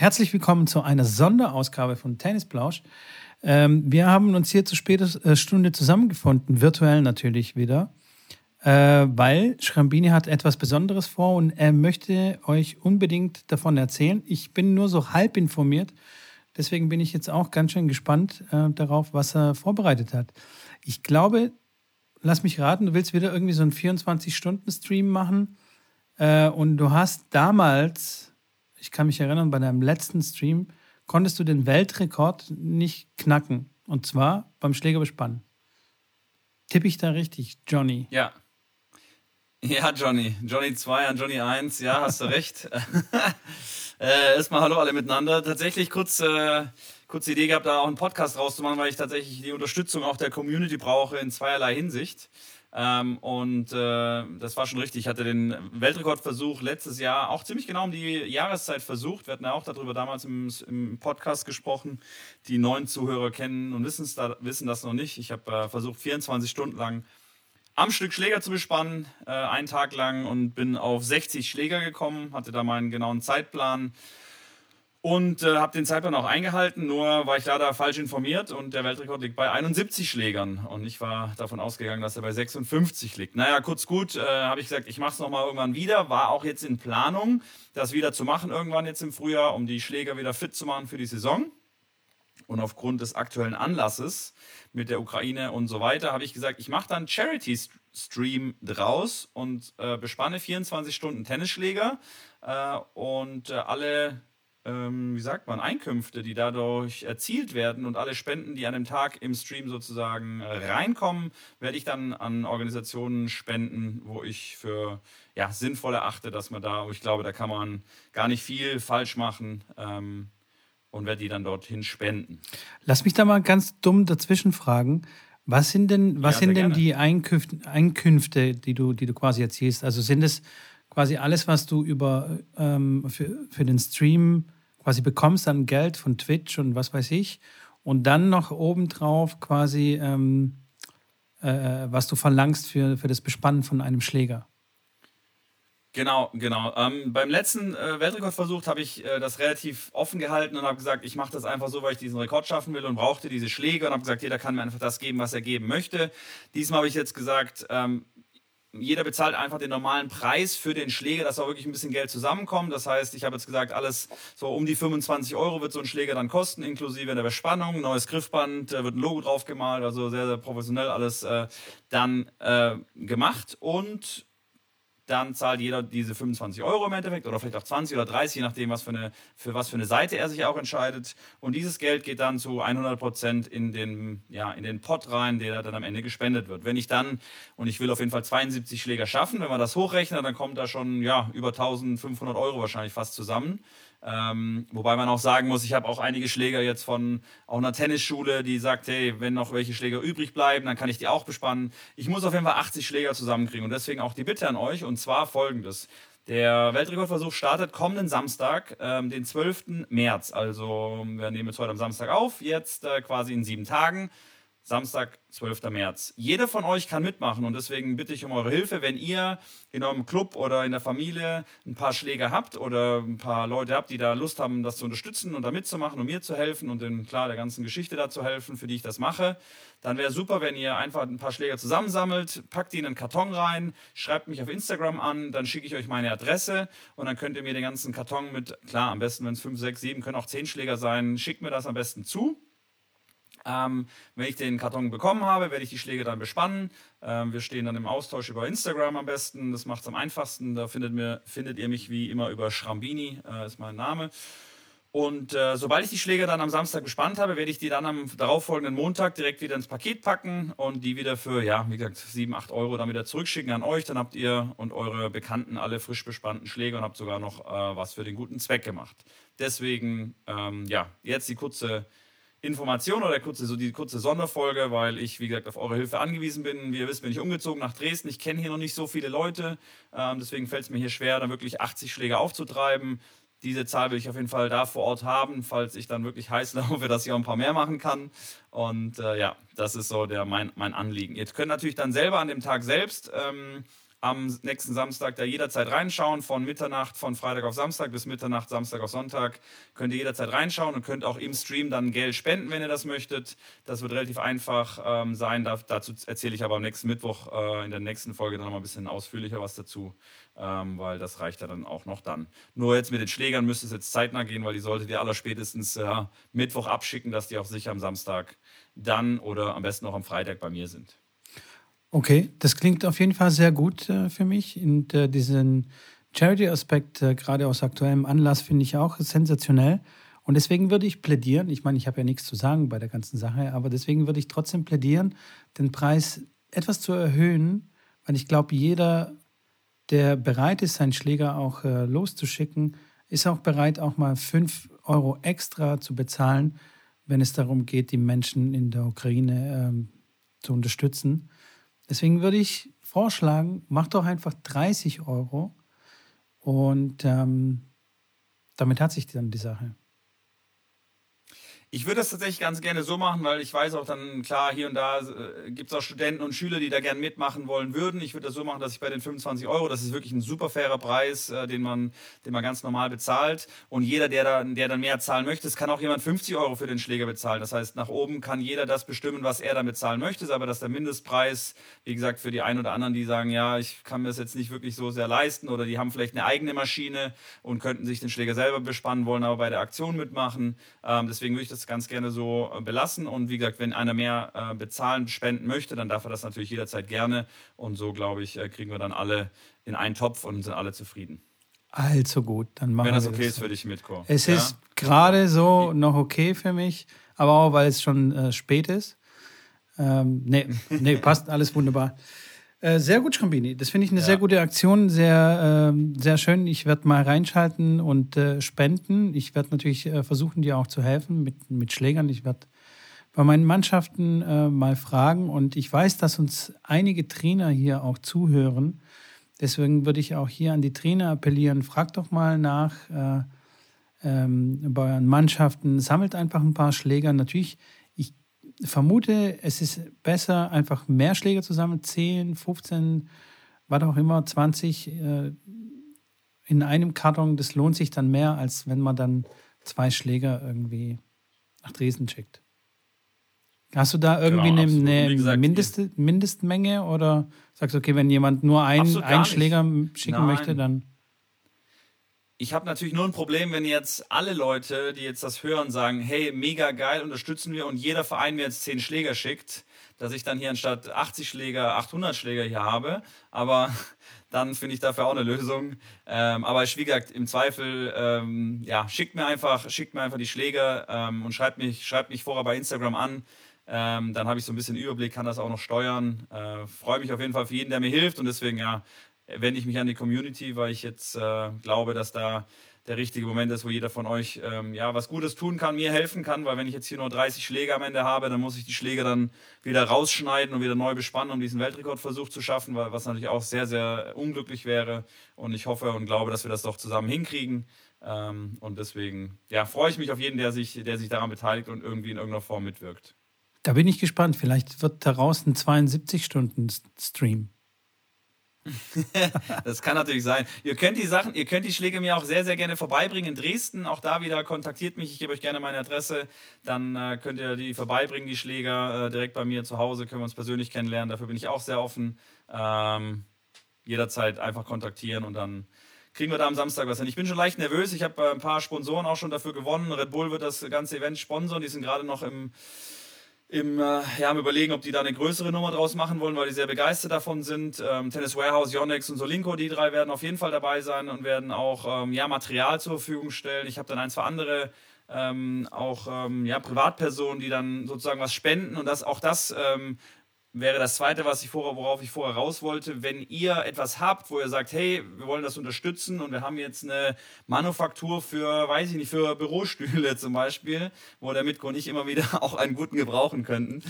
Herzlich willkommen zu einer Sonderausgabe von Tennisplausch. Ähm, wir haben uns hier zu später äh, Stunde zusammengefunden, virtuell natürlich wieder, äh, weil Schrambini hat etwas Besonderes vor und er möchte euch unbedingt davon erzählen. Ich bin nur so halb informiert, deswegen bin ich jetzt auch ganz schön gespannt äh, darauf, was er vorbereitet hat. Ich glaube, lass mich raten, du willst wieder irgendwie so einen 24-Stunden-Stream machen äh, und du hast damals ich kann mich erinnern, bei deinem letzten Stream konntest du den Weltrekord nicht knacken. Und zwar beim Schlägerbespannen. Tippe ich da richtig, Johnny? Ja. Ja, Johnny. Johnny 2 an Johnny 1. Ja, hast du recht. äh, erstmal hallo alle miteinander. Tatsächlich kurz, äh, kurze Idee gehabt, da auch einen Podcast rauszumachen, weil ich tatsächlich die Unterstützung auch der Community brauche in zweierlei Hinsicht. Ähm, und äh, das war schon richtig. Ich hatte den Weltrekordversuch letztes Jahr auch ziemlich genau um die Jahreszeit versucht. Wir hatten ja auch darüber damals im, im Podcast gesprochen. Die neuen Zuhörer kennen und da, wissen das noch nicht. Ich habe äh, versucht, 24 Stunden lang am Stück Schläger zu bespannen, äh, einen Tag lang und bin auf 60 Schläger gekommen, hatte da meinen genauen Zeitplan und äh, habe den Zeitplan auch eingehalten, nur war ich leider falsch informiert und der Weltrekord liegt bei 71 Schlägern und ich war davon ausgegangen, dass er bei 56 liegt. Naja, kurz gut, äh, habe ich gesagt, ich mache es nochmal irgendwann wieder, war auch jetzt in Planung, das wieder zu machen irgendwann jetzt im Frühjahr, um die Schläger wieder fit zu machen für die Saison. Und aufgrund des aktuellen Anlasses mit der Ukraine und so weiter habe ich gesagt, ich mache dann Charity-Stream draus und äh, bespanne 24 Stunden Tennisschläger äh, und äh, alle ähm, wie sagt man, Einkünfte, die dadurch erzielt werden und alle Spenden, die an dem Tag im Stream sozusagen äh, reinkommen, werde ich dann an Organisationen spenden, wo ich für ja, sinnvoll erachte, dass man da, ich glaube, da kann man gar nicht viel falsch machen ähm, und werde die dann dorthin spenden. Lass mich da mal ganz dumm dazwischen fragen. Was sind denn, was ja, sind denn die Einkünfte, Einkünfte, die du, die du quasi erzielst? Also sind es quasi alles, was du über ähm, für, für den Stream quasi bekommst, dann Geld von Twitch und was weiß ich. Und dann noch obendrauf quasi, ähm, äh, was du verlangst für, für das Bespannen von einem Schläger. Genau, genau. Ähm, beim letzten äh, Weltrekordversuch habe ich äh, das relativ offen gehalten und habe gesagt, ich mache das einfach so, weil ich diesen Rekord schaffen will und brauchte diese Schläge und habe gesagt, jeder kann mir einfach das geben, was er geben möchte. Diesmal habe ich jetzt gesagt, ähm, jeder bezahlt einfach den normalen Preis für den Schläger, dass auch wirklich ein bisschen Geld zusammenkommt. Das heißt, ich habe jetzt gesagt, alles so um die 25 Euro wird so ein Schläger dann kosten, inklusive der Bespannung, neues Griffband, da wird ein Logo drauf gemalt, also sehr, sehr professionell alles äh, dann äh, gemacht. Und dann zahlt jeder diese 25 Euro im Endeffekt oder vielleicht auch 20 oder 30, je nachdem, was für eine, für was für eine Seite er sich auch entscheidet. Und dieses Geld geht dann zu 100 Prozent in den, ja, in den Pot rein, der dann am Ende gespendet wird. Wenn ich dann, und ich will auf jeden Fall 72 Schläger schaffen, wenn man das hochrechnet, dann kommt da schon ja, über 1500 Euro wahrscheinlich fast zusammen. Ähm, wobei man auch sagen muss, ich habe auch einige Schläger jetzt von auch einer Tennisschule, die sagt, hey, wenn noch welche Schläger übrig bleiben, dann kann ich die auch bespannen. Ich muss auf jeden Fall 80 Schläger zusammenkriegen und deswegen auch die Bitte an euch und zwar folgendes. Der Weltrekordversuch startet kommenden Samstag, ähm, den 12. März. Also wir nehmen jetzt heute am Samstag auf, jetzt äh, quasi in sieben Tagen. Samstag, 12. März. Jeder von euch kann mitmachen und deswegen bitte ich um eure Hilfe, wenn ihr in eurem Club oder in der Familie ein paar Schläger habt oder ein paar Leute habt, die da Lust haben, das zu unterstützen und da mitzumachen und mir zu helfen und in, klar der ganzen Geschichte da zu helfen, für die ich das mache, dann wäre super, wenn ihr einfach ein paar Schläger zusammensammelt, packt die in einen Karton rein, schreibt mich auf Instagram an, dann schicke ich euch meine Adresse und dann könnt ihr mir den ganzen Karton mit, klar, am besten, wenn es 5, 6, 7, können auch 10 Schläger sein, schickt mir das am besten zu ähm, wenn ich den Karton bekommen habe, werde ich die Schläge dann bespannen. Ähm, wir stehen dann im Austausch über Instagram am besten. Das macht es am einfachsten. Da findet, mir, findet ihr mich wie immer über Schrambini, äh, ist mein Name. Und äh, sobald ich die Schläge dann am Samstag bespannt habe, werde ich die dann am darauffolgenden Montag direkt wieder ins Paket packen und die wieder für, ja, wie gesagt, 7, 8 Euro dann wieder zurückschicken an euch. Dann habt ihr und eure Bekannten alle frisch bespannten Schläge und habt sogar noch äh, was für den guten Zweck gemacht. Deswegen, ähm, ja, jetzt die kurze Information oder kurze, so die kurze Sonderfolge, weil ich, wie gesagt, auf eure Hilfe angewiesen bin. Wie ihr wisst, bin ich umgezogen nach Dresden. Ich kenne hier noch nicht so viele Leute. Ähm, deswegen fällt es mir hier schwer, dann wirklich 80 Schläge aufzutreiben. Diese Zahl will ich auf jeden Fall da vor Ort haben, falls ich dann wirklich heiß laufe, dass ich auch ein paar mehr machen kann. Und äh, ja, das ist so der, mein, mein Anliegen. Ihr könnt natürlich dann selber an dem Tag selbst ähm, am nächsten Samstag da jederzeit reinschauen, von Mitternacht, von Freitag auf Samstag bis Mitternacht, Samstag auf Sonntag. Könnt ihr jederzeit reinschauen und könnt auch im Stream dann Geld spenden, wenn ihr das möchtet. Das wird relativ einfach ähm, sein. Da, dazu erzähle ich aber am nächsten Mittwoch äh, in der nächsten Folge dann nochmal ein bisschen ausführlicher was dazu, ähm, weil das reicht ja dann auch noch dann. Nur jetzt mit den Schlägern müsste es jetzt zeitnah gehen, weil die solltet ihr allerspätestens äh, Mittwoch abschicken, dass die auch sicher am Samstag dann oder am besten auch am Freitag bei mir sind. Okay, das klingt auf jeden Fall sehr gut äh, für mich. Und äh, diesen Charity-Aspekt, äh, gerade aus aktuellem Anlass, finde ich auch sensationell. Und deswegen würde ich plädieren, ich meine, ich habe ja nichts zu sagen bei der ganzen Sache, aber deswegen würde ich trotzdem plädieren, den Preis etwas zu erhöhen, weil ich glaube, jeder, der bereit ist, seinen Schläger auch äh, loszuschicken, ist auch bereit, auch mal 5 Euro extra zu bezahlen, wenn es darum geht, die Menschen in der Ukraine ähm, zu unterstützen. Deswegen würde ich vorschlagen, mach doch einfach 30 Euro und ähm, damit hat sich dann die Sache. Ich würde das tatsächlich ganz gerne so machen, weil ich weiß auch dann, klar, hier und da äh, gibt es auch Studenten und Schüler, die da gerne mitmachen wollen würden. Ich würde das so machen, dass ich bei den 25 Euro, das ist wirklich ein super fairer Preis, äh, den, man, den man ganz normal bezahlt. Und jeder, der, da, der dann mehr zahlen möchte, es kann auch jemand 50 Euro für den Schläger bezahlen. Das heißt, nach oben kann jeder das bestimmen, was er dann bezahlen möchte. Aber dass der Mindestpreis, wie gesagt, für die einen oder anderen, die sagen, ja, ich kann mir das jetzt nicht wirklich so sehr leisten oder die haben vielleicht eine eigene Maschine und könnten sich den Schläger selber bespannen, wollen aber bei der Aktion mitmachen. Ähm, deswegen würde ich das das ganz gerne so äh, belassen. Und wie gesagt, wenn einer mehr äh, bezahlen, spenden möchte, dann darf er das natürlich jederzeit gerne. Und so, glaube ich, äh, kriegen wir dann alle in einen Topf und sind alle zufrieden. Also gut, dann machen wir das okay das ist für dich, Mitko. Es ja? ist gerade so noch okay für mich, aber auch weil es schon äh, spät ist. Ähm, nee, nee, passt alles wunderbar. Äh, sehr gut, Schrambini. Das finde ich eine ja. sehr gute Aktion, sehr, äh, sehr schön. Ich werde mal reinschalten und äh, spenden. Ich werde natürlich äh, versuchen, dir auch zu helfen mit, mit Schlägern. Ich werde bei meinen Mannschaften äh, mal fragen und ich weiß, dass uns einige Trainer hier auch zuhören. Deswegen würde ich auch hier an die Trainer appellieren, fragt doch mal nach ähm, bei euren Mannschaften, sammelt einfach ein paar Schläger. Natürlich vermute, es ist besser, einfach mehr Schläge zu sammeln, 10, 15, was auch immer, 20 äh, in einem Karton. Das lohnt sich dann mehr, als wenn man dann zwei Schläger irgendwie nach Dresden schickt. Hast du da irgendwie genau, eine, eine gesagt, Mindest, Mindestmenge oder sagst du, okay, wenn jemand nur ein, einen Schläger schicken Nein. möchte, dann. Ich habe natürlich nur ein Problem, wenn jetzt alle Leute, die jetzt das hören, sagen, hey, mega geil, unterstützen wir und jeder Verein mir jetzt 10 Schläger schickt, dass ich dann hier anstatt 80 Schläger 800 Schläger hier habe. Aber dann finde ich dafür auch eine Lösung. Ähm, aber wie gesagt, im Zweifel, ähm, ja, schickt mir einfach, schickt mir einfach die Schläger ähm, und schreibt mich, schreibt mich vorher bei Instagram an. Ähm, dann habe ich so ein bisschen Überblick, kann das auch noch steuern. Äh, Freue mich auf jeden Fall für jeden, der mir hilft und deswegen ja, wende ich mich an die Community, weil ich jetzt äh, glaube, dass da der richtige Moment ist, wo jeder von euch ähm, ja was Gutes tun kann, mir helfen kann, weil wenn ich jetzt hier nur 30 Schläge am Ende habe, dann muss ich die Schläge dann wieder rausschneiden und wieder neu bespannen, um diesen Weltrekordversuch zu schaffen, weil, was natürlich auch sehr, sehr unglücklich wäre. Und ich hoffe und glaube, dass wir das doch zusammen hinkriegen. Ähm, und deswegen ja, freue ich mich auf jeden, der sich, der sich daran beteiligt und irgendwie in irgendeiner Form mitwirkt. Da bin ich gespannt. Vielleicht wird daraus ein 72-Stunden-Stream. das kann natürlich sein. Ihr könnt die Sachen, ihr könnt die Schläge mir auch sehr, sehr gerne vorbeibringen in Dresden. Auch da wieder kontaktiert mich. Ich gebe euch gerne meine Adresse. Dann äh, könnt ihr die vorbeibringen, die Schläger, äh, direkt bei mir zu Hause. Können wir uns persönlich kennenlernen. Dafür bin ich auch sehr offen. Ähm, jederzeit einfach kontaktieren und dann kriegen wir da am Samstag was hin. Ich bin schon leicht nervös. Ich habe äh, ein paar Sponsoren auch schon dafür gewonnen. Red Bull wird das ganze Event sponsern. Die sind gerade noch im im, äh, ja, am überlegen, ob die da eine größere Nummer draus machen wollen, weil die sehr begeistert davon sind. Ähm, Tennis Warehouse, Yonex und Solinko, die drei werden auf jeden Fall dabei sein und werden auch ähm, ja, Material zur Verfügung stellen. Ich habe dann ein, zwei andere ähm, auch ähm, ja, Privatpersonen, die dann sozusagen was spenden und das auch das ähm, wäre das zweite, was ich vorher, worauf ich vorher raus wollte. Wenn ihr etwas habt, wo ihr sagt, hey, wir wollen das unterstützen und wir haben jetzt eine Manufaktur für, weiß ich nicht, für Bürostühle zum Beispiel, wo der Mitko nicht immer wieder auch einen guten gebrauchen könnten.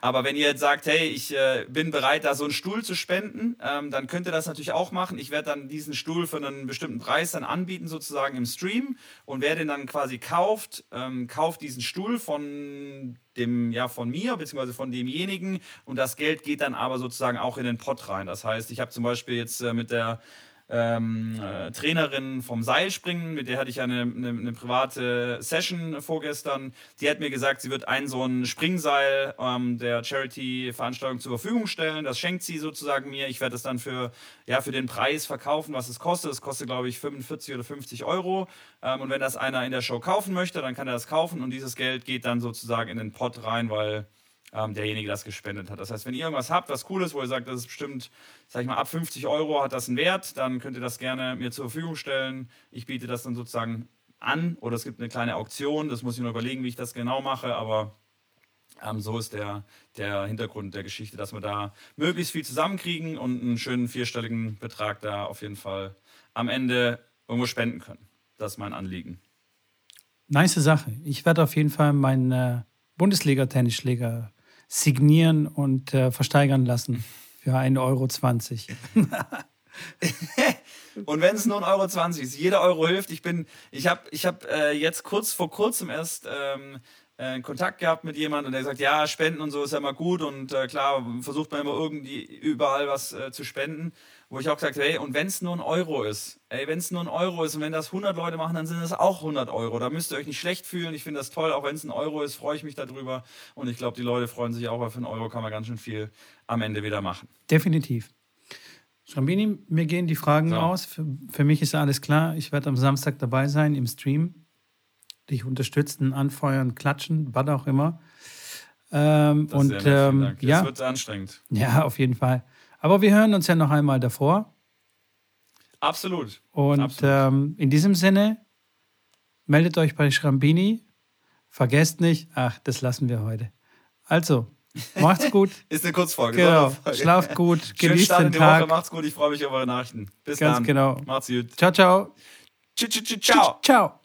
Aber wenn ihr jetzt sagt, hey, ich äh, bin bereit, da so einen Stuhl zu spenden, ähm, dann könnt ihr das natürlich auch machen. Ich werde dann diesen Stuhl für einen bestimmten Preis dann anbieten, sozusagen im Stream. Und wer den dann quasi kauft, ähm, kauft diesen Stuhl von dem, ja, von mir, beziehungsweise von demjenigen. Und das Geld geht dann aber sozusagen auch in den Pott rein. Das heißt, ich habe zum Beispiel jetzt äh, mit der ähm, äh, Trainerin vom Seilspringen, mit der hatte ich eine, eine, eine, private Session vorgestern. Die hat mir gesagt, sie wird ein so ein Springseil ähm, der Charity-Veranstaltung zur Verfügung stellen. Das schenkt sie sozusagen mir. Ich werde es dann für, ja, für den Preis verkaufen, was es kostet. Es kostet, glaube ich, 45 oder 50 Euro. Ähm, und wenn das einer in der Show kaufen möchte, dann kann er das kaufen und dieses Geld geht dann sozusagen in den Pot rein, weil ähm, derjenige das gespendet hat. Das heißt, wenn ihr irgendwas habt, was cool ist, wo ihr sagt, das ist bestimmt, sag ich mal, ab 50 Euro hat das einen Wert, dann könnt ihr das gerne mir zur Verfügung stellen. Ich biete das dann sozusagen an oder es gibt eine kleine Auktion, das muss ich nur überlegen, wie ich das genau mache, aber ähm, so ist der, der Hintergrund der Geschichte, dass wir da möglichst viel zusammenkriegen und einen schönen vierstelligen Betrag da auf jeden Fall am Ende irgendwo spenden können. Das ist mein Anliegen. Nice Sache. Ich werde auf jeden Fall meinen äh, Bundesliga-Tennisschläger signieren und äh, versteigern lassen für 1,20 Euro. und wenn es nur 1,20 Euro ist, jeder Euro hilft. Ich bin, ich habe ich hab, äh, jetzt kurz vor kurzem erst ähm, äh, Kontakt gehabt mit jemandem und der sagt, ja, Spenden und so ist ja immer gut und äh, klar versucht man immer irgendwie überall was äh, zu spenden wo ich auch gesagt habe, hey, und wenn es nur ein Euro ist, ey, wenn es nur ein Euro ist und wenn das 100 Leute machen, dann sind es auch 100 Euro. Da müsst ihr euch nicht schlecht fühlen. Ich finde das toll, auch wenn es ein Euro ist, freue ich mich darüber. Und ich glaube, die Leute freuen sich auch, weil für einen Euro kann man ganz schön viel am Ende wieder machen. Definitiv. Schrambini, mir gehen die Fragen so. aus. Für, für, mich ist alles klar. Ich werde am Samstag dabei sein im Stream. Dich unterstützen, anfeuern, klatschen, was auch immer. Ähm, und ähm, ja, das wird anstrengend. Ja, auf jeden Fall. Aber wir hören uns ja noch einmal davor. Absolut. Und Absolut. Ähm, in diesem Sinne, meldet euch bei Schrambini. Vergesst nicht, ach, das lassen wir heute. Also, macht's gut. Ist eine Kurzfolge. Genau. Schlaft gut, genießt den Tag. Woche, macht's gut, ich freue mich auf eure Nachrichten. Bis Ganz dann. genau. Macht's gut. Ciao, ciao. Ciao. Ciao. Ciao.